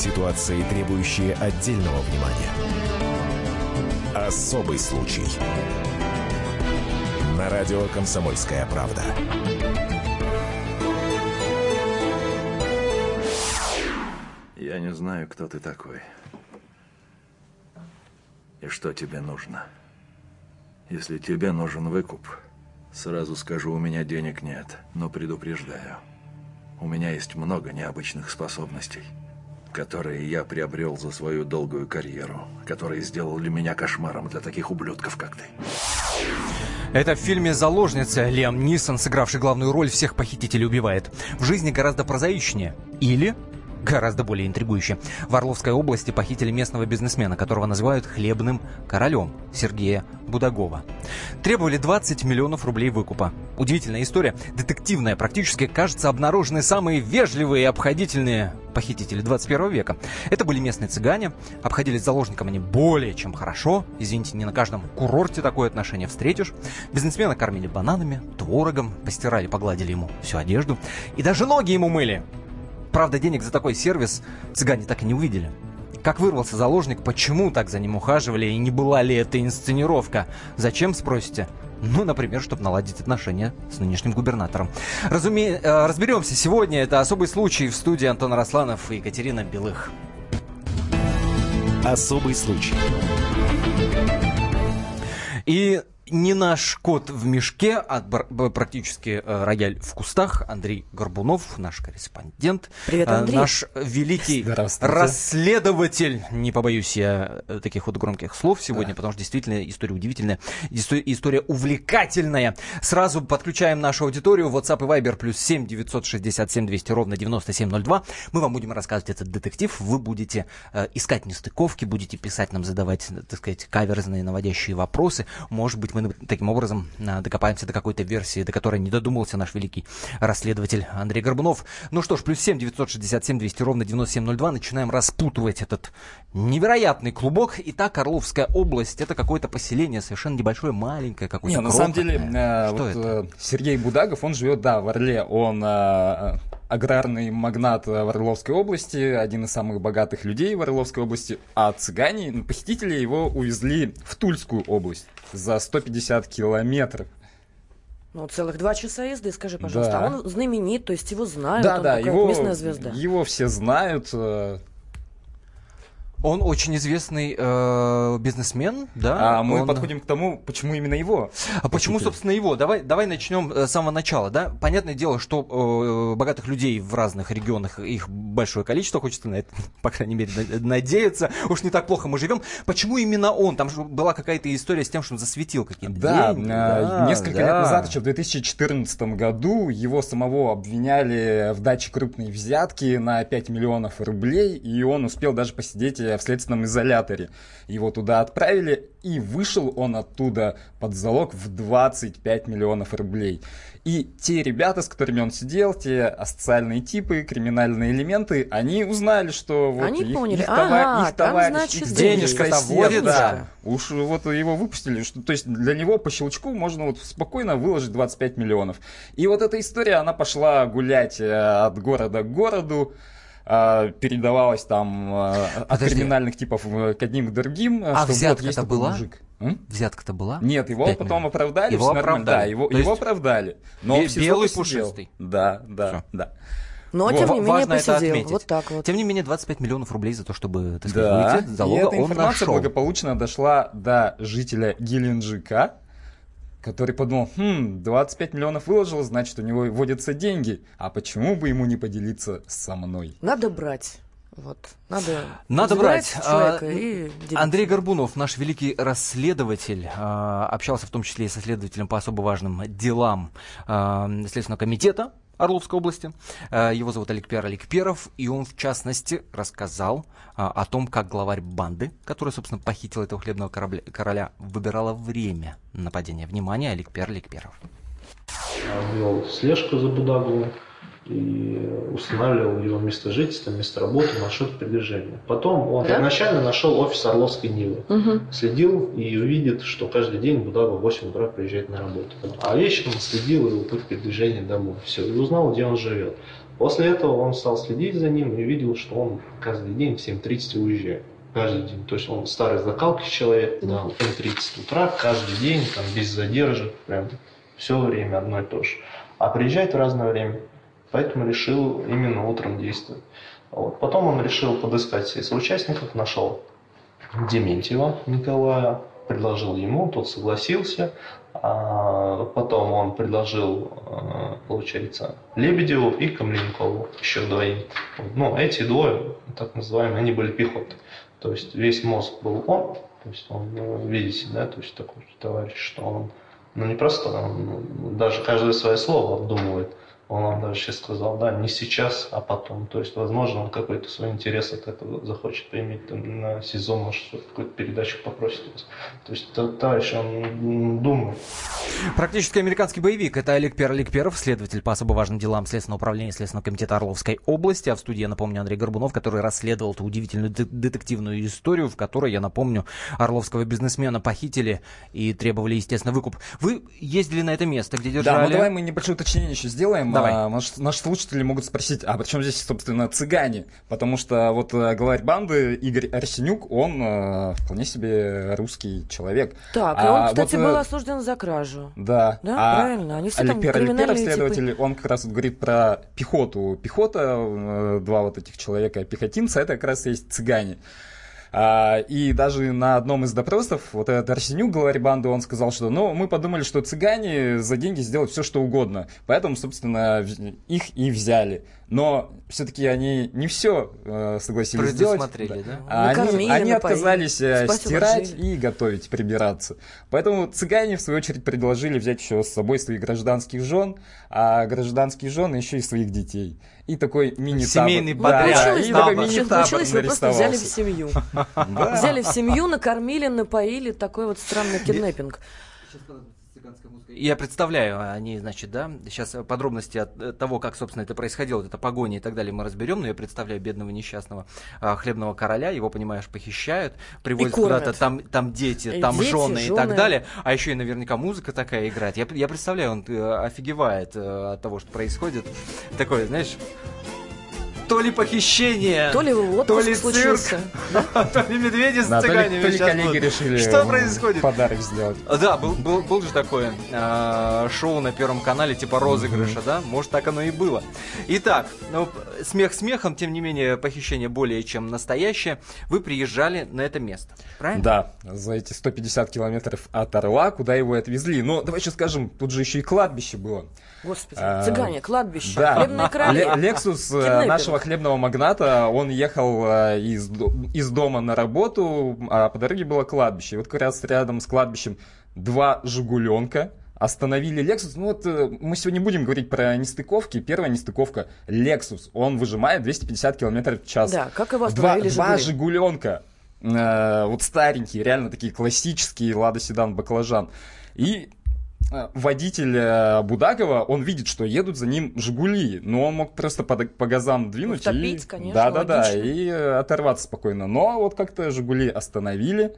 Ситуации, требующие отдельного внимания. Особый случай. На радио «Комсомольская правда». Я не знаю, кто ты такой. И что тебе нужно. Если тебе нужен выкуп, сразу скажу, у меня денег нет, но предупреждаю. У меня есть много необычных способностей, которые я приобрел за свою долгую карьеру, которые сделали меня кошмаром для таких ублюдков, как ты. Это в фильме «Заложница» Лиам Нисон, сыгравший главную роль, всех похитителей убивает. В жизни гораздо прозаичнее. Или гораздо более интригующе. В Орловской области похитили местного бизнесмена, которого называют «хлебным королем» Сергея Будагова. Требовали 20 миллионов рублей выкупа. Удивительная история, детективная, практически, кажется, обнаружены самые вежливые и обходительные похитители 21 века. Это были местные цыгане, обходились заложником они более чем хорошо. Извините, не на каждом курорте такое отношение встретишь. Бизнесмена кормили бананами, творогом, постирали, погладили ему всю одежду. И даже ноги ему мыли. Правда, денег за такой сервис цыгане так и не увидели. Как вырвался заложник, почему так за ним ухаживали и не была ли это инсценировка? Зачем, спросите? Ну, например, чтобы наладить отношения с нынешним губернатором. Разуме... Э, разберемся сегодня. Это особый случай в студии Антон Росланов и Екатерина Белых. Особый случай. И не наш кот в мешке, а практически э, рояль в кустах. Андрей Горбунов, наш корреспондент. Привет, э, Андрей. Наш великий расследователь. Не побоюсь я э, таких вот громких слов сегодня, да. потому что действительно история удивительная, история увлекательная. Сразу подключаем нашу аудиторию. WhatsApp и Viber плюс 7 967 200 ровно 9702. Мы вам будем рассказывать этот детектив. Вы будете э, искать нестыковки, будете писать нам, задавать, так сказать, каверзные наводящие вопросы. Может быть, мы мы таким образом а, докопаемся до какой-то версии, до которой не додумался наш великий расследователь Андрей Горбунов. Ну что ж, плюс 7 967 200 ровно 9702. Начинаем распутывать этот невероятный клубок. Итак, Орловская область это какое-то поселение совершенно небольшое, маленькое, какое-то Не, на самом деле, э, вот, это? Э, Сергей Будагов, он живет, да, в Орле. Он э, аграрный магнат в Орловской области, один из самых богатых людей в Орловской области, а цыгане, похитители его увезли в Тульскую область за 150 километров. Ну, целых два часа езды, скажи, пожалуйста. Да. А он знаменит, то есть его знают, да, он да, его, местная звезда. Его все знают. Э, он очень известный э, бизнесмен, да? А мы он... подходим к тому, почему именно его. А почему, собственно, его? Давай, давай начнем э, с самого начала, да? Понятное дело, что э, богатых людей в разных регионах их большое количество, хочется на это, по крайней мере, надеяться. Уж не так плохо мы живем. Почему именно он? Там же была какая-то история с тем, что он засветил какие-то да, деньги. Да, несколько да. лет назад, еще в 2014 году, его самого обвиняли в даче крупной взятки на 5 миллионов рублей, и он успел даже посидеть в следственном изоляторе. Его туда отправили, и вышел он оттуда под залог в 25 миллионов рублей. И те ребята, с которыми он сидел, те асоциальные типы, криминальные элементы, они узнали, что вот они их, поняли. их, ага, товарищ, там, значит, их денежка водится. Да. Уж вот его выпустили. Что, то есть для него по щелчку можно вот спокойно выложить 25 миллионов. И вот эта история, она пошла гулять э, от города к городу. А, передавалось там а, от криминальных типов к одним к другим. А взятка-то вот была? Мужик. Взятка-то была? Нет, его потом оправдали. Его оправдали. Да, его, его оправдали. Но белый пушистый. Да, да, Все. да. Но, тем не менее, Важно посидел. Это отметить. Вот так вот. Тем не менее, 25 миллионов рублей за то, чтобы, так сказать, да. выйти залога, и эта информация нашел. благополучно дошла до жителя Геленджика, который подумал, хм, 25 миллионов выложил, значит, у него водятся деньги. А почему бы ему не поделиться со мной? Надо брать. Вот. Надо, Надо брать. А, и Андрей Горбунов, наш великий расследователь, а, общался в том числе и со следователем по особо важным делам а, Следственного комитета Орловской области. Э, его зовут Аликпер Аликперов, и он, в частности, рассказал а, о том, как главарь банды, который, собственно, похитил этого хлебного корабля, короля, выбирала время нападения. Внимание, Аликпер Аликперов. Вел слежку за Будаговым, и устанавливал его место жительства, место работы, маршрут передвижения. Потом он да? первоначально нашел офис Орловской Нивы, угу. следил и увидит, что каждый день Будагов в 8 утра приезжает на работу. А вечером следил его путь передвижения домой. Все, и узнал, где он живет. После этого он стал следить за ним и видел, что он каждый день в 7.30 уезжает. Каждый день. То есть он старый закалки человек, да, в 7.30 утра, каждый день, там, без задержек, прям все время одно и то же. А приезжает в разное время. Поэтому решил именно утром действовать. Вот. Потом он решил подыскать себе соучастников, нашел Дементьева Николая, предложил ему, тот согласился. А потом он предложил, э, получается, Лебедеву и Камленкову, еще двоим. Ну, эти двое, так называемые, они были пехоты. То есть весь мозг был он, то есть он, ну, видите, да, то есть такой товарищ, что он, ну не просто, он даже каждое свое слово обдумывает. Он вам даже сейчас сказал, да, не сейчас, а потом. То есть, возможно, он какой-то свой интерес от этого захочет поиметь там, на сезон, может, какую-то передачу попросит вас. То есть, товарищ, он думает. Практически американский боевик. Это Олег Пер, Олег Перов, следователь по особо важным делам Следственного управления Следственного комитета Орловской области. А в студии, я напомню, Андрей Горбунов, который расследовал эту удивительную детективную историю, в которой, я напомню, орловского бизнесмена похитили и требовали, естественно, выкуп. Вы ездили на это место, где держали... Да, ну давай мы небольшое уточнение еще сделаем. Давай. А, наши, наши слушатели могут спросить, а почему здесь, собственно, цыгане? Потому что вот э, главарь банды Игорь Арсенюк, он э, вполне себе русский человек. Так, а, и он, кстати, вот, был э, осужден за кражу. Да. Да, а правильно. Они все Алипер, там Алипер, следователь, типы... он как раз вот говорит про пехоту. Пехота, э, два вот этих человека, пехотинца, это как раз есть цыгане. А, и даже на одном из допросов, вот этот Арсенюк, главарь банды, он сказал, что ну, мы подумали, что цыгане за деньги сделают все, что угодно. Поэтому, собственно, их и взяли. Но все-таки они не все э, согласились сделать. Да. да? А они, они отказались э, стирать и готовить, прибираться. Поэтому цыгане, в свою очередь, предложили взять еще с собой своих гражданских жен, а гражданских жен еще и своих детей и такой мини Семейный подряд. Да, и такой мини Получилось, вы просто взяли в семью. Взяли в семью, накормили, напоили, такой вот странный киднеппинг. Я представляю, они, значит, да, сейчас подробности от э, того, как, собственно, это происходило, это погоня и так далее, мы разберем, но я представляю бедного несчастного а, хлебного короля, его, понимаешь, похищают, привозят куда-то, там, там дети, и там дети, жены, жены и так далее, а еще и наверняка музыка такая играет. Я, я представляю, он э, офигевает э, от того, что происходит. Такое, знаешь, то ли похищение, то ли отпуск то ли случился, да? то ли медведи с да, цыганами. То ли, то ли коллеги решили Что происходит? подарок сделать. Да, был, был, был же такое э, шоу на Первом канале типа розыгрыша, mm-hmm. да? Может, так оно и было. Итак, ну, смех смехом, тем не менее, похищение более чем настоящее. Вы приезжали на это место, правильно? Да, за эти 150 километров от Орла, куда его отвезли. Но давай еще скажем, тут же еще и кладбище было. Господи, а, цыгане, кладбище, да. хлебные крали. Лексус э, нашего хлебного магната, он ехал э, из, из дома на работу, а по дороге было кладбище. И вот как раз рядом с кладбищем два «Жигуленка», остановили Lexus. Ну вот э, мы сегодня будем говорить про нестыковки. Первая нестыковка Lexus. Он выжимает 250 км в час. Да, как его остановили Два, два Жигуленка. Э, вот старенькие, реально такие классические Лада Седан Баклажан. И водитель э, Будакова, он видит, что едут за ним «Жигули», но он мог просто по, по газам двинуть Утопить, и... конечно, Да-да-да, и оторваться спокойно. Но вот как-то «Жигули» остановили,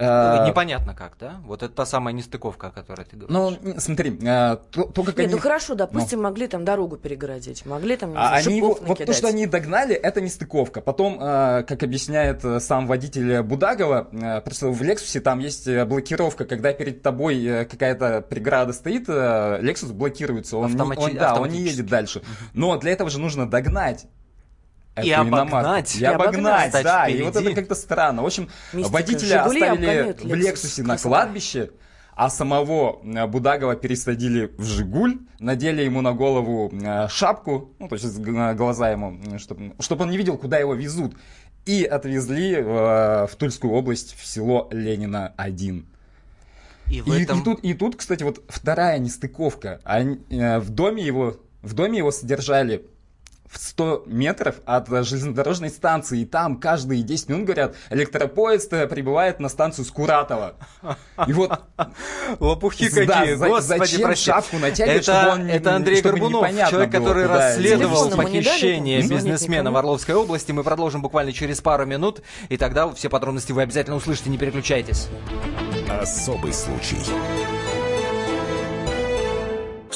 непонятно как, да? Вот это та самая нестыковка, о которой ты говоришь. Ну, смотри, э, то, то как Нет, они... ну хорошо, допустим, ну. могли там дорогу перегородить, могли там, не а они, Вот накидать. то, что они догнали, это нестыковка. Потом, э, как объясняет сам водитель Будагова, просто в Лексусе там есть блокировка, когда перед тобой какая-то преграда стоит, Лексус блокируется, он, не, он, да, он не едет дальше. Но для этого же нужно догнать и обогнать. И обогнать, да. И вот это как-то странно. В общем, Мистика. водителя Жигули оставили в Лексусе на кладбище, а самого э, Будагова пересадили в Жигуль, надели ему на голову э, шапку, ну, то есть глаза ему, чтобы, чтобы он не видел, куда его везут, и отвезли в, в Тульскую область, в село Ленина-1. И, в этом... и, и, тут, и тут, кстати, вот вторая нестыковка. Они, э, в доме его в доме его содержали в 100 метров от железнодорожной станции. И там каждые 10 минут, говорят, электропоезд э, прибывает на станцию Скуратова. И вот... Лопухи какие, да, господи, Зачем прости. шапку натягивать, это, чтобы он Это Андрей Горбунов, человек, было, который расследовал похищение бизнесмена в Орловской области. Мы продолжим буквально через пару минут, и тогда все подробности вы обязательно услышите, не переключайтесь. Особый случай.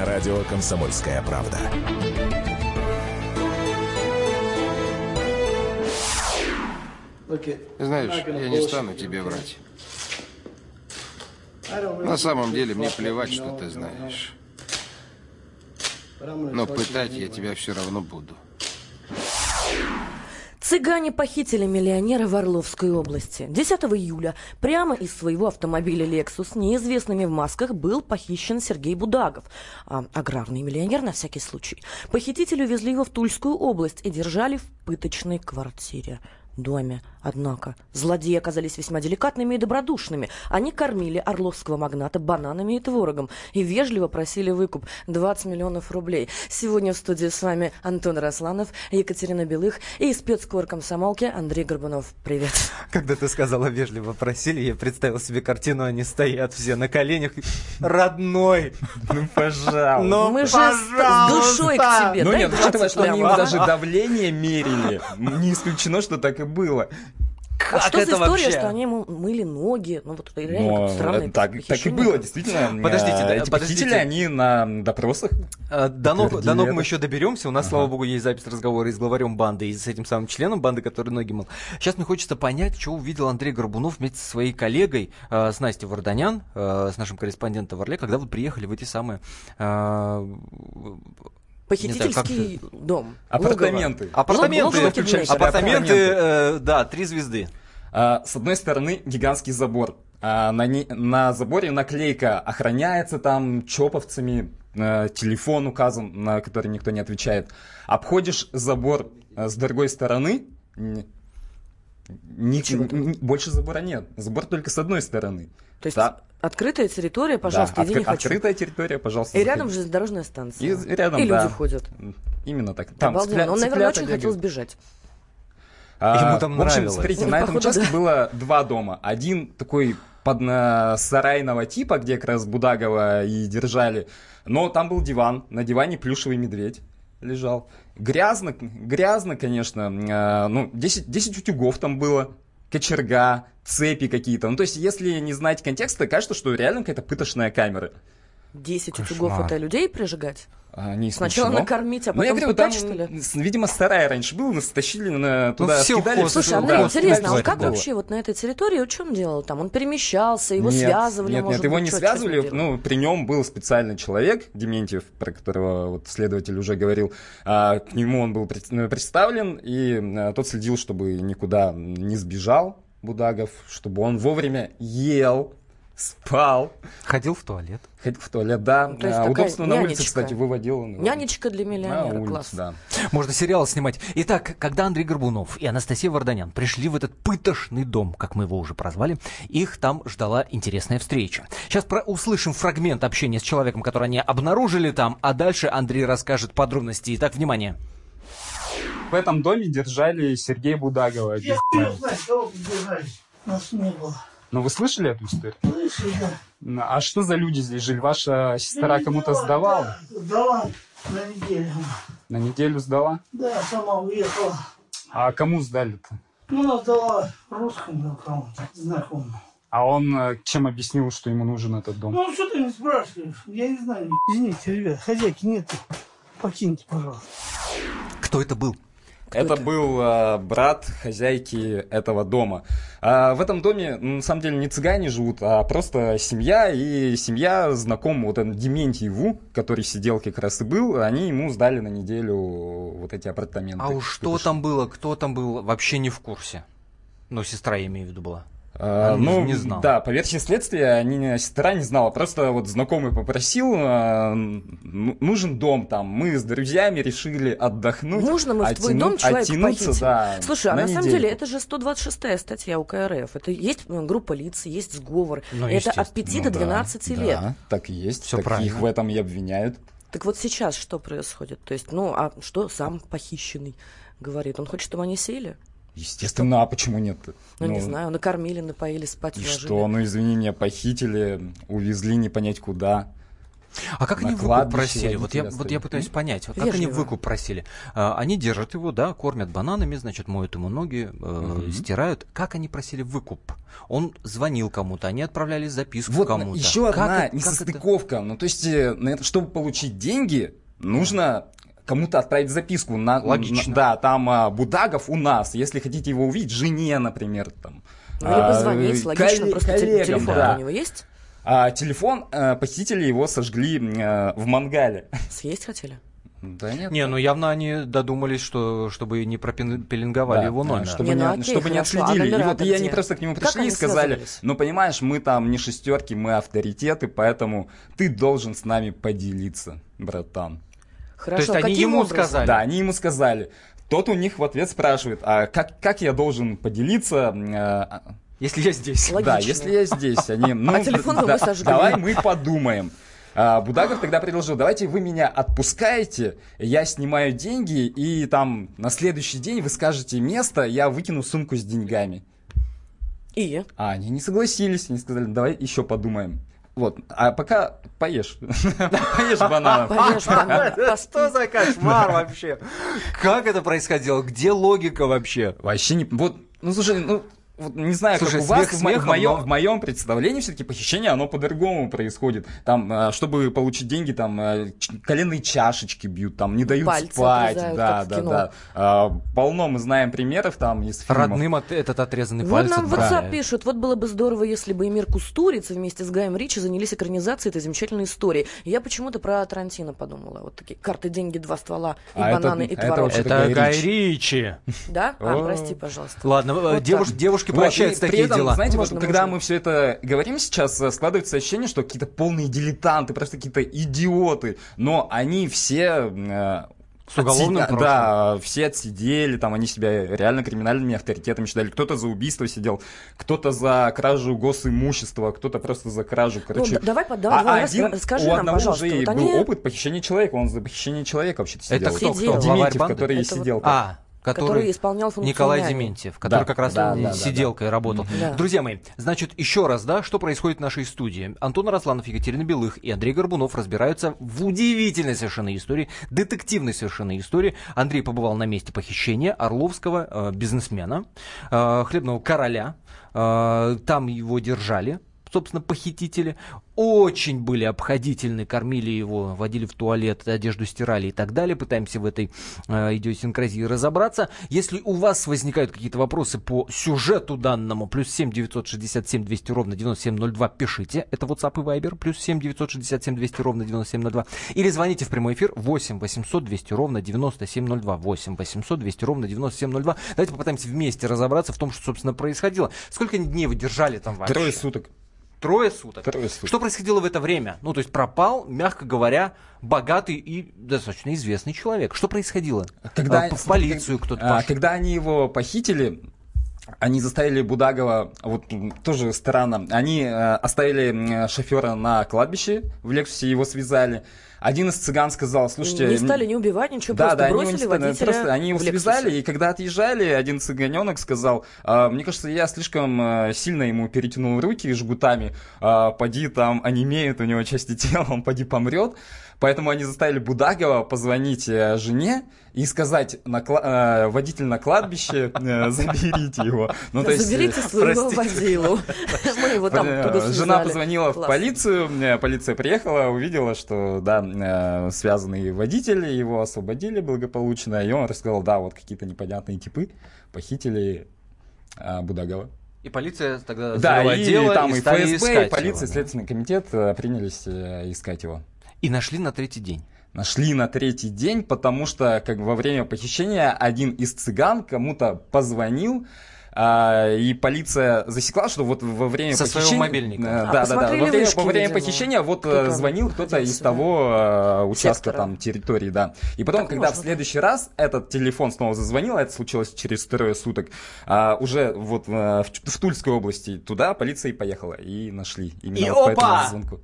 На радио «Комсомольская правда». Знаешь, я не стану тебе врать. На самом деле мне плевать, что ты знаешь. Но пытать я тебя все равно буду. Цыгане похитили миллионера в Орловской области. 10 июля прямо из своего автомобиля «Лексус» неизвестными в масках был похищен Сергей Будагов, а, аграрный миллионер на всякий случай. Похитители увезли его в Тульскую область и держали в пыточной квартире доме. Однако злодеи оказались весьма деликатными и добродушными. Они кормили орловского магната бананами и творогом и вежливо просили выкуп 20 миллионов рублей. Сегодня в студии с вами Антон Росланов, Екатерина Белых и спецкор комсомолки Андрей Горбунов. Привет. Когда ты сказала вежливо просили, я представил себе картину, они стоят все на коленях. Родной, ну пожалуйста. Ну, Мы же с душой к тебе. Ну нет, учитывая, что они даже давление мерили, не исключено, что так и было. А как а что это за история, вообще? что они ему мыли ноги? Ну, вот реально Но, странное так, так и было, действительно. Подождите, а, эти подождите. похитители, они на допросах а, До ног, до ног мы еще доберемся. У нас, ага. слава богу, есть запись разговора и с главарем банды, и с этим самым членом банды, который ноги мыл. Сейчас мне хочется понять, что увидел Андрей Горбунов вместе со своей коллегой, э, с Настей Варданян, э, с нашим корреспондентом в Орле, когда вы приехали в эти самые... Э, Похитительский дом. Апартаменты. Апартаменты, апартаменты, апартаменты э, да, три звезды. А, с одной стороны, гигантский забор. А, на, не, на заборе наклейка охраняется там чоповцами, э, телефон указан, на который никто не отвечает. Обходишь забор э, с другой стороны, ни, ни, больше забора нет. Забор только с одной стороны. То есть да. Открытая территория, пожалуйста, да, иди откры- не хочу. Открытая территория, пожалуйста. И рядом железнодорожная станция. И, рядом, и да. люди ходят. Именно так. Там Обалденно. Он, наверное, очень хотел сбежать. А, Ему там в общем, нравилось. смотрите, ну, на этом участке да. было два дома. Один такой под на, сарайного типа, где как раз Будагова и держали. Но там был диван. На диване плюшевый медведь лежал. Грязно, грязно, конечно. Э, ну, 10, 10 утюгов там было кочерга, цепи какие-то. Ну, то есть, если не знать контекста, кажется, что реально какая-то пыточная камера. 10 утюгов это людей прижигать? А, не Сначала накормить, а потом ну, я говорю, там, что ли? Видимо, старая раньше была, нас стащили на, ну, туда, ну, все скидали. Слушай, а мне да, интересно, а как было. вообще вот на этой территории, что он делал там? Он перемещался, его нет, связывали, Нет, может нет, его быть, не связывали, ну, при нем был специальный человек, Дементьев, про которого вот следователь уже говорил, а, к нему он был представлен, и а, тот следил, чтобы никуда не сбежал, Будагов, чтобы он вовремя ел, спал. Ходил в туалет. Ходил в туалет, да. Ну, то есть а, удобство на улице, кстати, выводил. Нянечка для миллионера, на улице, класс. Да. Можно сериал снимать. Итак, когда Андрей Горбунов и Анастасия Варданян пришли в этот пытошный дом, как мы его уже прозвали, их там ждала интересная встреча. Сейчас про услышим фрагмент общения с человеком, который они обнаружили там, а дальше Андрей расскажет подробности. Итак, внимание. В этом доме держали Сергея Будагова. Я не знаю, кого держали. Нас не было. Но вы слышали эту историю? Слышали, да. А что за люди здесь жили? Ваша сестра кому-то сдавала? Да, сдала на неделю. На неделю сдала? Да, сама уехала. А кому сдали-то? Ну, она сдала русскому кому-то, знакомому. А он э, чем объяснил, что ему нужен этот дом? Ну, что ты не спрашиваешь? Я не знаю. Извините, ребят, хозяйки нет. Покиньте, пожалуйста. Кто это был? это, это был а, брат хозяйки этого дома. А, в этом доме, на самом деле, не цыгане живут, а просто семья. И семья знакомого вот этот Дементьеву, который сидел как раз и был, они ему сдали на неделю вот эти апартаменты. А уж что там было, кто там был, вообще не в курсе. Ну, сестра, я имею в виду, была. А, ну, не знал. Да, по версии следствия, они, сестра не знала. Просто вот знакомый попросил, а, нужен дом там. Мы с друзьями решили отдохнуть. Можно мы в твой дом человека похитим? Да, Слушай, а на, на самом деле это же 126-я статья УК РФ. Это есть ну, группа лиц, есть сговор. Ну, это от 5 ну, до 12 да, лет. Да, так и есть. Все так правильно. Их в этом и обвиняют. Так вот сейчас что происходит? То есть, ну, а что сам похищенный говорит? Он хочет, чтобы они сели? Естественно, что? а почему нет? Ну, ну, не знаю, накормили, напоили, спать И уложили. что? Ну, извини меня, похитили, увезли не понять куда. А как они выкуп просили? Вот я, вот я пытаюсь понять, вот как они выкуп просили? А, они держат его, да, кормят бананами, значит, моют ему ноги, э, угу. стирают. Как они просили выкуп? Он звонил кому-то, они отправляли записку вот кому-то. Еще как одна это, несостыковка. Это? Ну, то есть, э, чтобы получить деньги, нужно кому-то отправить записку. На, Логично. На, да, там а, Будагов у нас. Если хотите его увидеть, жене, например, там. Ну, или а, позвонить, логично, коллег, просто коллегам, телефон да. у него есть? А, телефон, а, похитители его сожгли а, в мангале. Съесть хотели? Да нет. Не, ну явно они додумались, что чтобы не пропеленговали да, его номер. Да, чтобы не, ну, окей, чтобы хорошо. не отследили. А и вот и они просто к нему пришли и сказали, ну понимаешь, мы там не шестерки, мы авторитеты, поэтому ты должен с нами поделиться, братан. Хорошо, То есть они ему образом? сказали? Да, они ему сказали. Тот у них в ответ спрашивает, а как, как я должен поделиться... Э, если я здесь. Логично. Да, если я здесь. Они, ну, а телефон да, вы Давай мы подумаем. А, Будагов тогда предложил, давайте вы меня отпускаете, я снимаю деньги, и там на следующий день вы скажете место, я выкину сумку с деньгами. И? А они не согласились, они сказали, давай еще подумаем. Вот, а пока поешь. Поешь банан. Поешь банан. Что за кошмар вообще? Как это происходило? Где логика вообще? Вообще не... Вот, ну слушай, ну вот, не знаю, Слушай, как у вас, в, смехом, в, моем, но... в моем представлении все-таки похищение, оно по-другому происходит. Там, э, чтобы получить деньги, там э, коленные чашечки бьют, там не дают Пальцы спать. Да, да, да. А, полно мы знаем примеров там из фильмов. Родным от, этот отрезанный вот палец. Вот нам в WhatsApp да. пишут, вот было бы здорово, если бы Эмир Кустуриц вместе с Гаем Ричи занялись экранизацией этой замечательной истории. я почему-то про Тарантино подумала. Вот такие карты, деньги, два ствола, и а бананы, это, и творог. Это, это Гай Ричи. Да? А, прости, пожалуйста. Ладно, вот девушки прощаются такие этом, дела. знаете, можно, вот, когда можно. мы все это говорим сейчас, э, складывается ощущение, что какие-то полные дилетанты, просто какие-то идиоты, но они все э, с уголовным Отсид... Да, все отсидели, там они себя реально криминальными авторитетами считали. Кто-то за убийство сидел, кто-то за кражу госимущества, кто-то просто за кражу, короче. Ну, давай, давай, а давай один, скажи у нам, одного пожалуйста. уже вот был они... опыт похищения человека, он за похищение человека вообще-то сидел. Это кто, кто? Дементьев, который Это сидел. Вот... А, который, который исполнял Николай Дементьев, который да, как раз да, да, сиделкой да, работал. Да. Друзья мои, значит, еще раз, да, что происходит в нашей студии. Антон Росланов, Екатерина Белых и Андрей Горбунов разбираются в удивительной совершенно истории, детективной совершенно истории. Андрей побывал на месте похищения орловского э, бизнесмена, э, хлебного короля. Э, там его держали, собственно, похитители очень были обходительны, кормили его, водили в туалет, одежду стирали и так далее. Пытаемся в этой э, идиосинкразии разобраться. Если у вас возникают какие-то вопросы по сюжету данному, плюс 7 967 200 ровно 9702, пишите. Это WhatsApp и Viber, плюс 7 967 200 ровно 9702. Или звоните в прямой эфир 8 800 200 ровно 9702. 8 800 200 ровно 9702. Давайте попытаемся вместе разобраться в том, что, собственно, происходило. Сколько дней вы держали там вообще? Трое суток. Трое суток. Трое суток. Что происходило в это время? Ну, то есть пропал, мягко говоря, богатый и достаточно известный человек. Что происходило? Когда, а, в полицию кто-то а, Когда они его похитили, они заставили Будагова, вот тоже странно, они э, оставили шофера на кладбище в Лексусе, его связали. Один из цыган сказал, слушайте... Не стали не убивать, ничего, да, просто да, бросили они, водителя просто, Они его связали, и когда отъезжали, один цыганенок сказал, а, мне кажется, я слишком э, сильно ему перетянул руки жгутами, а, поди там онемеют у него части тела, он поди помрет. Поэтому они заставили Будагова позвонить э, жене и сказать на, э, водитель на кладбище, э, заберите его. Ну, то есть, заберите своего водилу. Мы его там Жена позвонила в полицию, полиция приехала, увидела, что, да, связанный водитель, его освободили благополучно, и он рассказал, да, вот какие-то непонятные типы похитили Будагова. И полиция тогда да, и дело, там и, и ФСБ, и полиция, его, Следственный комитет принялись искать его. И нашли на третий день. Нашли на третий день, потому что как во время похищения один из цыган кому-то позвонил, А, и полиция засекла, что вот во время Со похищения... своего мобильника. Да, А, да, да. Во время, вышки, во время видимо. похищения вот Кто-то э, звонил кто-то из находился, того э, участка Сектора. там территории, да. И потом, Так когда можно, в следующий раз этот телефон снова зазвонил, а это случилось через трое суток, а, уже вот э, в, в Тульской области туда полиция и поехала и нашли именно И вот по этому опа!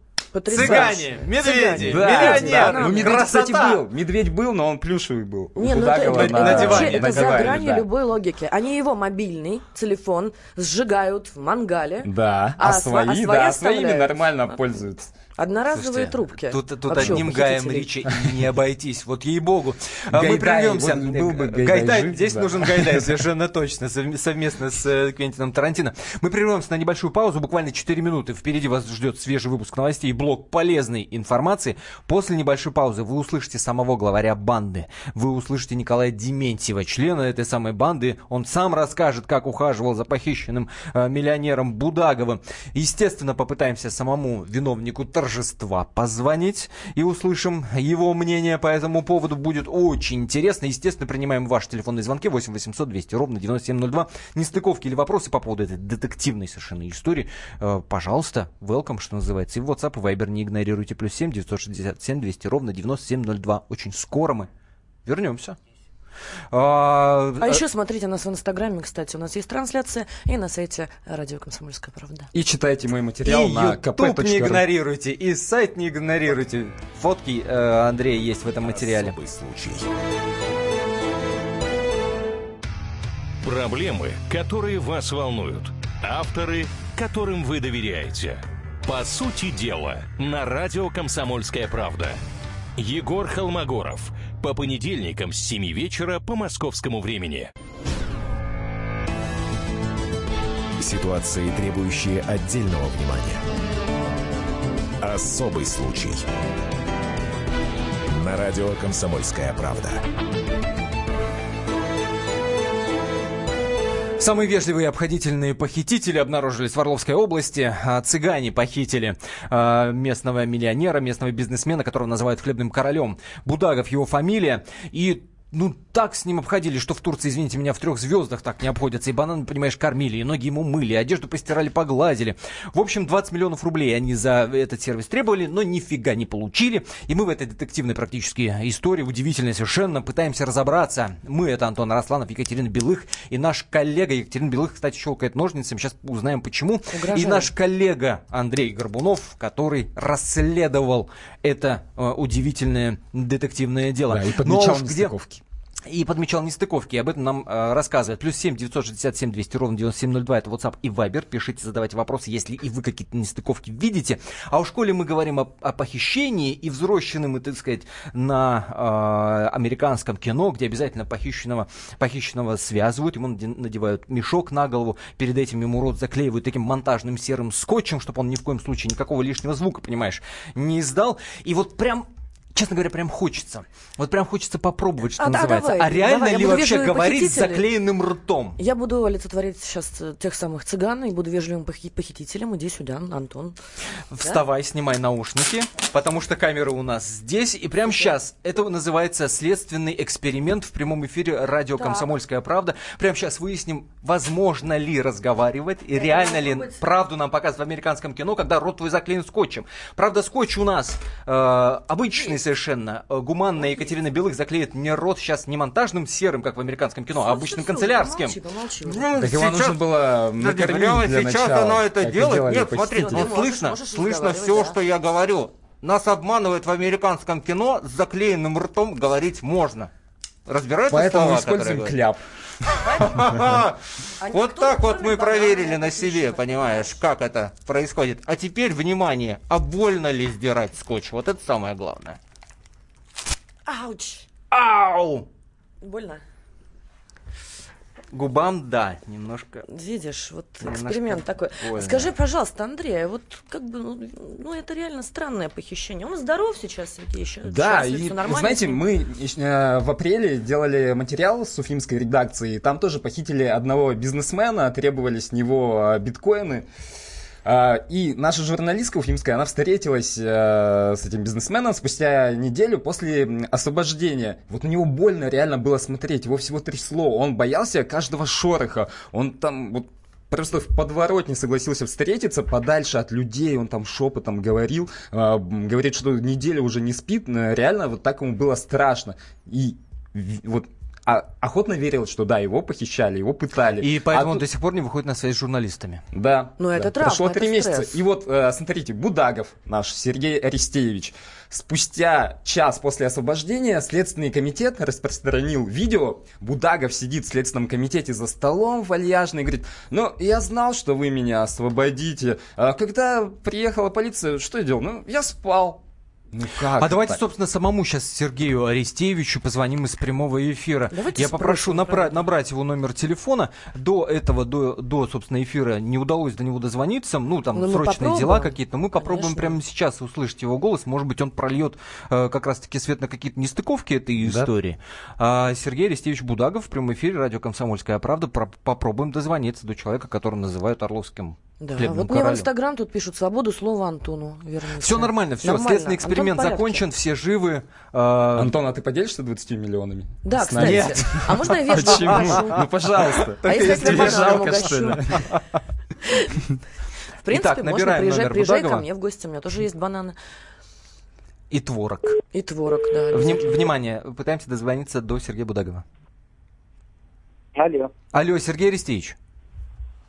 Звонку. Цыгане, медведи, Да, миллионеры, да. Ну, медведь, кстати, красота. был. Медведь был, но он плюшевый был. Не, ну это, это- на это диване, вообще- на это за диване, гранью да. любой логики. Они его мобильный телефон сжигают в мангале. Да, А а, сва- свои, а свои да, своими оставляют. нормально пользуются. Одноразовые Слушайте, трубки. Тут, тут Вообще одним гаем похитителей. речи и не обойтись. Вот ей-богу. А Мы прервемся. Гайдай здесь нужен Гайдай, совершенно точно, совм- совместно с э, Квентином Тарантино. Мы прервемся на небольшую паузу, буквально 4 минуты. Впереди вас ждет свежий выпуск новостей и блок полезной информации. После небольшой паузы вы услышите самого главаря банды. Вы услышите Николая Дементьева, члена этой самой банды. Он сам расскажет, как ухаживал за похищенным э, миллионером Будаговым. Естественно, попытаемся самому виновнику торжества позвонить и услышим его мнение по этому поводу. Будет очень интересно. Естественно, принимаем ваши телефонные звонки 8 800 200 ровно 9702. Нестыковки или вопросы по поводу этой детективной совершенно истории. э, пожалуйста, welcome, что называется. И в WhatsApp и Viber не игнорируйте. Плюс 7 967 200 ровно 9702. Очень скоро мы вернемся. А, А еще смотрите нас в Инстаграме, кстати, у нас есть трансляция, и на сайте Радио Комсомольская правда. И читайте мой материал и на YouTube не игнорируйте, и сайт не игнорируйте. Фотки э, Андрея есть в этом материале. Особый случай. Проблемы, которые вас волнуют. Авторы, которым вы доверяете. По сути дела, на радио «Комсомольская правда». Егор Холмогоров. По понедельникам с 7 вечера по московскому времени. Ситуации, требующие отдельного внимания. Особый случай. На радио «Комсомольская правда». Самые вежливые и обходительные похитители обнаружились в Орловской области. А, Цыгане похитили а, местного миллионера, местного бизнесмена, которого называют хлебным королем. Будагов его фамилия. И ну, так с ним обходились, что в Турции, извините меня, в трех звездах так не обходятся. И бананы, понимаешь, кормили, и ноги ему мыли, и одежду постирали, погладили. В общем, 20 миллионов рублей они за этот сервис требовали, но нифига не получили. И мы в этой детективной практически истории, удивительной совершенно, пытаемся разобраться. Мы, это Антон Росланов, Екатерина Белых, и наш коллега Екатерина Белых, кстати, щелкает ножницами, сейчас узнаем почему. Угрожает. И наш коллега Андрей Горбунов, который расследовал это э, удивительное детективное дело. Да, и подмечал уж где- нестыковки. И подмечал нестыковки. Об этом нам э, рассказывает. Плюс 7 967 200 ровно 9702. Это WhatsApp и Viber. Пишите, задавайте вопросы, если и вы какие-то нестыковки видите. А уж коли мы говорим о, о похищении и взросшенном, мы, так сказать, на э, американском кино, где обязательно похищенного, похищенного связывают, ему наде- надевают мешок на голову, перед этим ему рот заклеивают таким монтажным серым скотчем, чтобы он ни в коем случае никакого лишнего звука, понимаешь, не издал. И вот прям Честно говоря, прям хочется. Вот прям хочется попробовать, что А, да, называется. давай, а реально давай, ли вообще говорить с заклеенным ртом? Я буду олицетворять сейчас э, тех самых цыган и буду вежливым похи- похитителем. Иди сюда, Антон. Вставай, снимай наушники, потому что камера у нас здесь. И прямо сейчас это называется следственный эксперимент в прямом эфире радио Так. «Комсомольская правда». Прямо сейчас выясним, возможно ли разговаривать и реально ли попробовать. правду нам показывают в американском кино, когда рот твой заклеен скотчем. Правда, скотч у нас э, обычный совершенно. Э, Гуманная Екатерина Белых заклеит мне рот сейчас не монтажным серым, как в американском кино, а обычным канцелярским. Помолчи, помолчи. Ну, Так его нужно было накормить прямо для сейчас начала, оно это делает. Нет, смотри, можешь- слышно, можешь слышно все, да. что я говорю. Нас обманывают в американском кино, с заклеенным ртом говорить можно. Разбираются Поэтому слова, используем которые кляп. А Вот никто, так вот мы проверили на себе, понимаешь, как это происходит. А теперь, внимание, а больно ли сдирать скотч? Вот это самое главное. Ауч. Ау! Больно? Губам, да, немножко. Видишь, вот Немножко эксперимент такой. больно. Скажи, пожалуйста, Андрей, а вот как бы, ну, ну, это реально странное похищение. Он здоров сейчас, Сергей, еще? Да, счастлив, и нормально знаете, мы э, в апреле делали материал с уфимской редакции, там тоже похитили одного бизнесмена, требовали с него э, биткоины. А, и наша журналистка уфимская, она встретилась э, с этим бизнесменом спустя неделю после освобождения. Вот у него больно реально было смотреть, его всего трясло, он боялся каждого шороха, он там вот просто в подворотне согласился встретиться подальше от людей, он там шепотом говорил, э, говорит, что неделю уже не спит, но реально вот так ему было страшно. И вот а, охотно верил, что да, его похищали, его пытали. И поэтому а он тут... до сих пор не выходит на связь с журналистами. Да. Но да. это травма, Прошло три месяца. Стресс. И вот, э, смотрите, Будагов, наш Сергей Аристеевич, спустя час после освобождения Следственный комитет распространил видео. Будагов сидит в Следственном комитете за столом вальяжно и говорит, ну, я знал, что вы меня освободите. А когда приехала полиция, что я делал? Ну, я спал. Ну как? А давайте, собственно, самому сейчас Сергею Арестеевичу позвоним из прямого эфира. Давайте Я попрошу набра- набрать его номер телефона. До этого, до, до, собственно, эфира не удалось до него дозвониться. Ну, там Ну, мы срочные дела какие-то. Мы попробуем Конечно. прямо сейчас услышать его голос. Может быть, он прольет э, как раз-таки свет на какие-то нестыковки этой Да. истории. А Сергей Арестеевич Будагов в прямом эфире радио «Комсомольская правда». Про- попробуем дозвониться до человека, которого называют Орловским Да, хлебным вот мне в королем. Инстаграм тут пишут свободу слова Антону. Верните. Все нормально, все, Нормально. следственный эксперимент закончен, все живы. Э, Антон, а ты поделишься 20 миллионами? Да, С кстати. А можно я вежливо Почему? Ну, пожалуйста. А если я тебя жалко, что ли? В принципе, Итак, можно набираем приезжать, номер приезжай ко мне в гости, у меня тоже есть бананы И творог. и творог, да. Внимание, пытаемся дозвониться до Сергея Будагова. Алло. Алло, Сергей Арестеевич.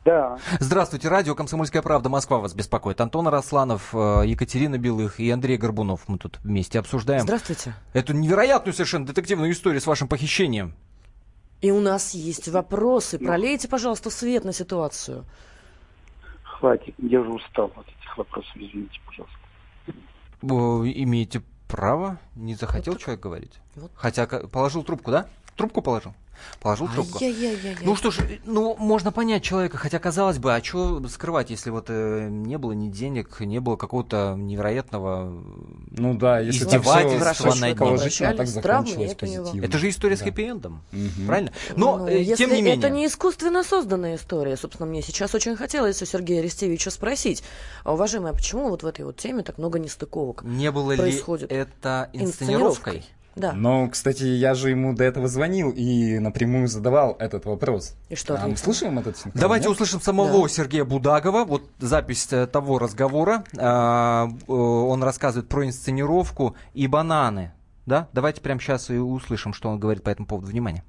Да. Здравствуйте, радио «Комсомольская правда», Москва вас беспокоит. Антон Арасланов, э, Екатерина Белых и Андрей Горбунов. Мы тут вместе обсуждаем Здравствуйте. эту невероятную совершенно детективную историю с вашим похищением. И у нас есть вопросы. Пролейте, пожалуйста, свет на ситуацию. Хватит, я уже устал от этих вопросов, извините, пожалуйста. Э, Имеете право, не захотел человек говорить. Вот. Хотя положил трубку, да? Трубку положил? Положил трубку. Ну что ж, э, ну можно понять человека, хотя казалось бы, а что скрывать, если вот э, не было ни денег, не было какого-то невероятного... Ну да, если так Издевательства все над ним. положительно, так закончилось позитивно. Это же история с Да. хэппи-эндом, Мгм. правильно? Но, Ну, э, если тем не менее... это не искусственно созданная история, собственно, мне сейчас очень хотелось у Сергея Арестеевича спросить, а, уважаемый, а почему вот в этой вот теме так много нестыковок? Не было ли происходит это инсценировкой? Да. Но, кстати, я же ему до этого звонил и напрямую задавал этот вопрос. И что А слушаем этот синхрон, Давайте нет? услышим самого Да. Сергея Будагова. Вот запись э, того разговора. А, э, Он рассказывает про инсценировку и бананы. Да? Давайте прямо сейчас и услышим, что он говорит по этому поводу. Внимание.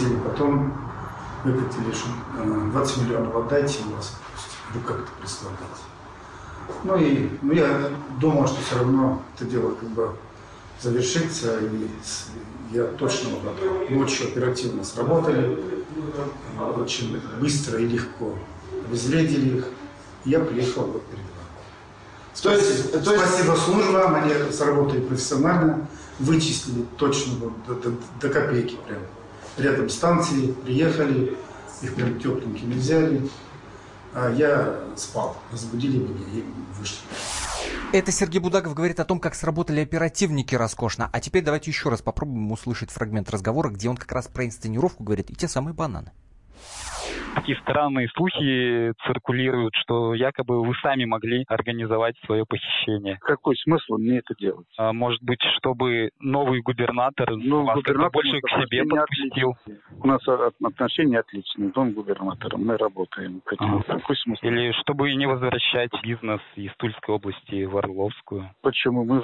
И потом выкатили, что э, 20 миллионов отдайте и вас. Вы как это представляете? Ну и ну, я думал, что все равно это дело как бы завершится, и я точно ночью оперативно сработали, очень быстро и легко обезвредили их, и я приехал вот перед вами. То есть- то есть- Спасибо службам, они сработали профессионально, вычислили точно до, до- до копейки прям. Рядом станции, приехали, их прям тепленькими взяли. А я спал, разбудили меня и вышли. Это Сергей Будагов говорит о том, как сработали оперативники роскошно. А теперь давайте еще раз попробуем услышать фрагмент разговора, где он как раз про инсценировку говорит и те самые бананы. Такие странные слухи циркулируют, что якобы вы сами могли организовать свое похищение. Какой смысл мне это делать? А, Может быть, чтобы новый губернатор Ну, вас губернатор больше к себе подпустил? отличные. У нас от- отношения отличные. Дом губернатором, мы работаем. Ага. какой смысл? Или чтобы не возвращать бизнес из Тульской области в Орловскую? Почему? Мы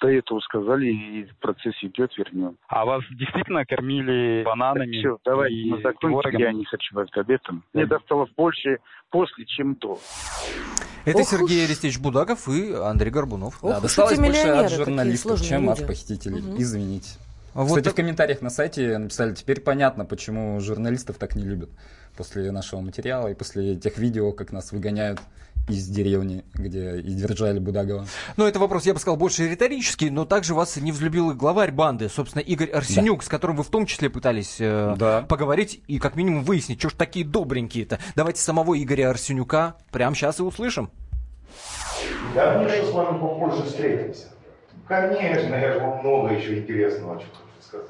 до этого сказали, и процесс идет, вернем. А вас действительно кормили бананами Все, давайте и мы закончим. творогом? Я не хочу говорить об этом. Мне досталось больше после, чем до. Это Ох Сергей уж. Арестеевич Будагов и Андрей Горбунов. Ох Да, досталось больше от журналистов, чем от люди. похитителей. Мгм. Извините. А вот Кстати, так- в комментариях на сайте написали, теперь понятно, почему журналистов так не любят после нашего материала и после тех видео, как нас выгоняют из деревни, где и держали Будагова. Ну, это вопрос, я бы сказал, больше риторический, но также вас не взлюбил и главарь банды, собственно, Игорь Арсенюк, с которым вы в том числе пытались э, Да. поговорить и как минимум выяснить, что ж такие добренькие-то. Давайте самого Игоря Арсенюка прямо сейчас и услышим. Да, мы еще с вами попозже встретимся. Конечно, я же вам много еще интересного хочу сказать.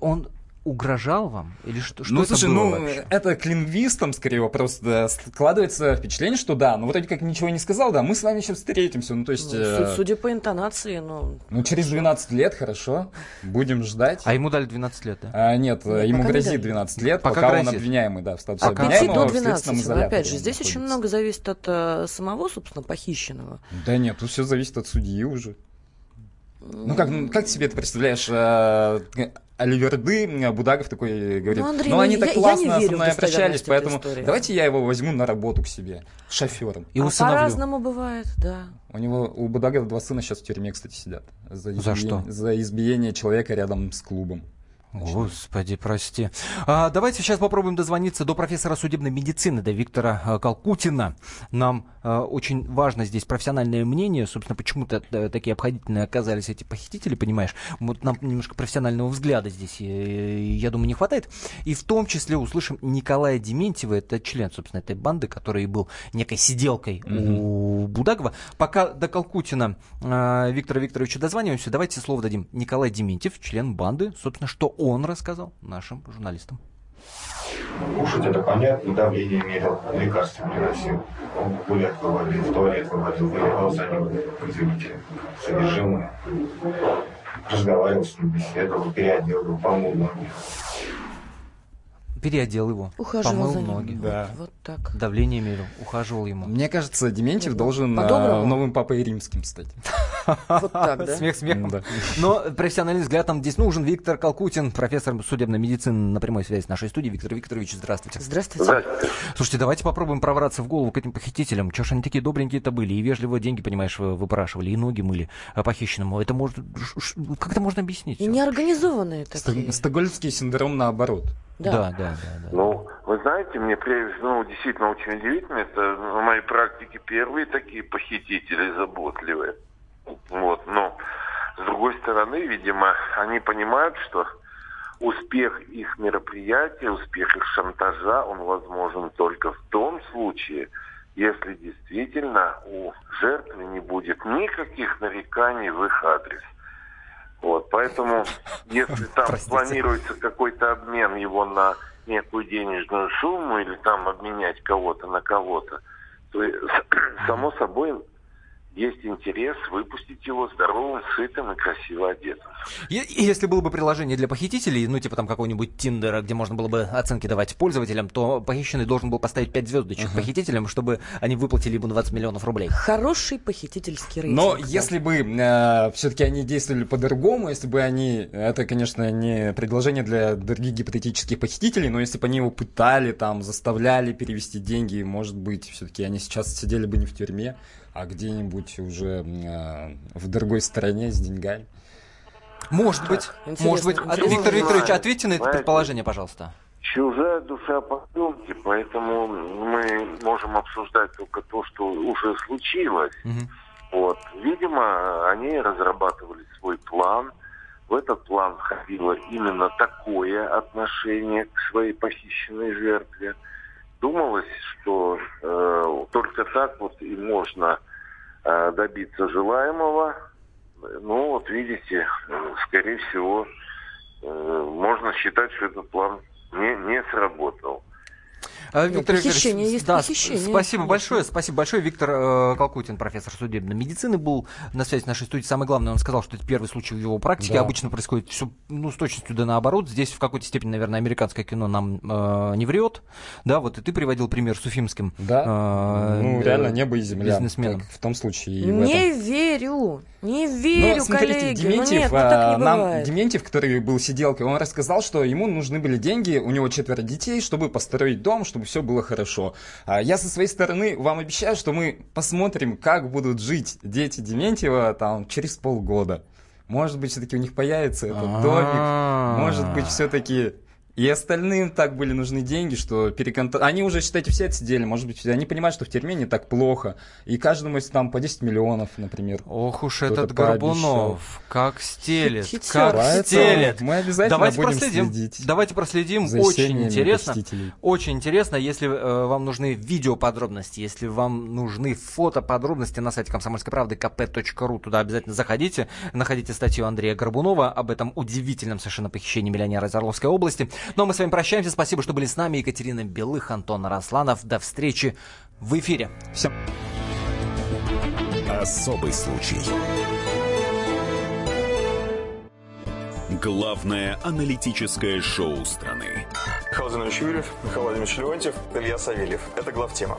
Он угрожал вам? Или что, что ну, это слушай, было ну, вообще? это к лингвистам, скорее, вопрос. Да, складывается впечатление, что да, но вроде как ничего не сказал, да, мы с вами еще встретимся, ну, то есть... Ну, э, судя по интонации, ну... Ну, через 12 лет, хорошо, будем ждать. А ему дали 12 лет, да? А, нет, Нет, ему пока не грозит дали. 12 лет, Пока пока, грозит. он обвиняемый, да, в статусе 5 обвиняемого до в следственном 12. Но изоляторе опять же, здесь очень много зависит от э, самого, собственно, похищенного. Да нет, тут все зависит от судьи уже. Ну как, ну, как ты себе это представляешь? э, Оливерды, э, Будагов такой говорит, Ну, ну, Андрей, ну, они я- так классно со мной обращались, поэтому истории. давайте я его возьму на работу к себе, шофером. И а усыновлю. по-разному бывает, да. У него, у Будагова два сына сейчас в тюрьме, кстати, сидят. За, За что? За избиение человека рядом с клубом. Господи, прости. А, давайте сейчас попробуем дозвониться до профессора судебной медицины, до Виктора а, Калкутина. Нам а, очень важно здесь профессиональное мнение. Собственно, почему-то э, такие обходительные оказались эти похитители, понимаешь? Вот нам немножко профессионального взгляда здесь, э, я думаю, не хватает. И в том числе услышим Николая Дементьева, это член, собственно, этой банды, который был некой сиделкой у Будагова. Пока до Калкутина а, Виктора Викторовича дозваниваемся, давайте слово дадим Николай Дементьев, член банды. Собственно, что он рассказал нашим журналистам. Кушать это понятно, давление мерил, лекарства приносил. Он гулять выводил, в туалет выводил, выливал за ним, извините, содержимое. Разговаривал с ним, беседовал, переодел его, помыл ноги. Переодел его, Ухаживал помыл за ним. ноги, Да. Вот так. давление мерил, ухаживал ему. Мне кажется, Дементьев должен По-доброму? э, новым папой римским стать. Вот так, да? Смех смехом. Да. Но профессиональный взгляд там здесь нужен. Виктор Калкутин, профессор судебной медицины на прямой связи с нашей студией. Виктор Викторович, здравствуйте. Здравствуйте. Слушайте, давайте попробуем пробраться в голову к этим похитителям. Чего ж они такие добренькие-то были? И вежливо деньги, понимаешь, вы- выпрашивали, и ноги мыли а, похищенному. Это может... Как это можно объяснить? И неорганизованные такие. Ст- Стокгольмский синдром наоборот. Да, Да. да, да. да. Ну, вы знаете, мне ну, действительно очень удивительно. Это в моей практике первые такие похитители заботливые. Вот, но с другой стороны, видимо, они понимают, что успех их мероприятия, успех их шантажа, он возможен только в том случае, если действительно у жертвы не будет никаких нареканий в их адрес. Вот, поэтому, если там Простите. планируется какой-то обмен его на некую денежную сумму или там обменять кого-то на кого-то, то само собой есть интерес выпустить его здоровым, сытым и красиво одетым. Если было бы приложение для похитителей, ну, типа там какого-нибудь Тиндера, где можно было бы оценки давать пользователям, то похищенный должен был поставить 5 звездочек похитителям, чтобы они выплатили ему 20 миллионов рублей. Хороший похитительский рейтинг. Но да. если бы все-таки они действовали по-другому, если бы они, это, конечно, не предложение для других гипотетических похитителей, но если бы они его пытали, там, заставляли перевести деньги, может быть, все-таки они сейчас сидели бы не в тюрьме, а где-нибудь уже э, в другой стране с деньгами. Может быть, Интересно, может быть. А, интересно. Виктор Викторович, ответьте на это знаете. предположение, пожалуйста. Чужая душа потемки, поэтому мы можем обсуждать только то, что уже случилось. Мгм. Вот. Видимо, они разрабатывали свой план. В этот план входило именно такое отношение к своей похищенной жертве. Думалось, что э, только так вот и можно э, добиться желаемого. Ну, вот видите, э, скорее всего, э, можно считать, что этот план не, не сработал. А, Ну, Виктор похищение Викторович, есть да, похищение, Спасибо конечно. большое, спасибо большое. Виктор э, Калкутин, профессор судебной медицины, был на связи с нашей студией. Самое главное, он сказал, что это первый случай в его практике. Да. Обычно происходит все ну, с точностью да наоборот. Здесь в какой-то степени, наверное, американское кино нам э, не врет. Да, вот и ты приводил пример с уфимским. Да. э, ну, э, реально небо и земля. бизнесменом. как в том случае и в Не этом. верю, не Но верю, Ну, смотрите, коллеги. Дементьев, ну нет, ну так а, не нам бывает. Дементьев, который был сиделкой, он рассказал, что ему нужны были деньги, у него четверо детей, чтобы построить дом, чтобы все было хорошо. А я со своей стороны вам обещаю, что мы посмотрим, как будут жить дети Дементьева там через полгода. Может быть, все-таки у них появится этот домик. Может быть, все-таки И остальным так были нужны деньги, что переконтролировать. Они уже, считайте, все отсидели, может быть, они понимают, что в тюрьме не так плохо. И каждому из там по 10 миллионов, например. Ох уж этот Горбунов, как стелет, Хитер. как Поэтому стелет. мы обязательно Давайте будем проследим. следить Давайте проследим. за Очень интересно. Очень интересно, если э, вам нужны видеоподробности, если вам нужны фотоподробности на сайте комсомольской правды kp.ru, туда обязательно заходите, находите статью Андрея Горбунова об этом удивительном совершенно похищении миллионера из Орловской области. Ну а мы с вами прощаемся. Спасибо, что были с нами. Екатерина Белых, Антон Росланов. До встречи в эфире. Всем. Особый случай. Главное аналитическое шоу страны. Михаил Юрьев, Михаил Владимирович Леонтьев, Илья Савельев. Это главтема.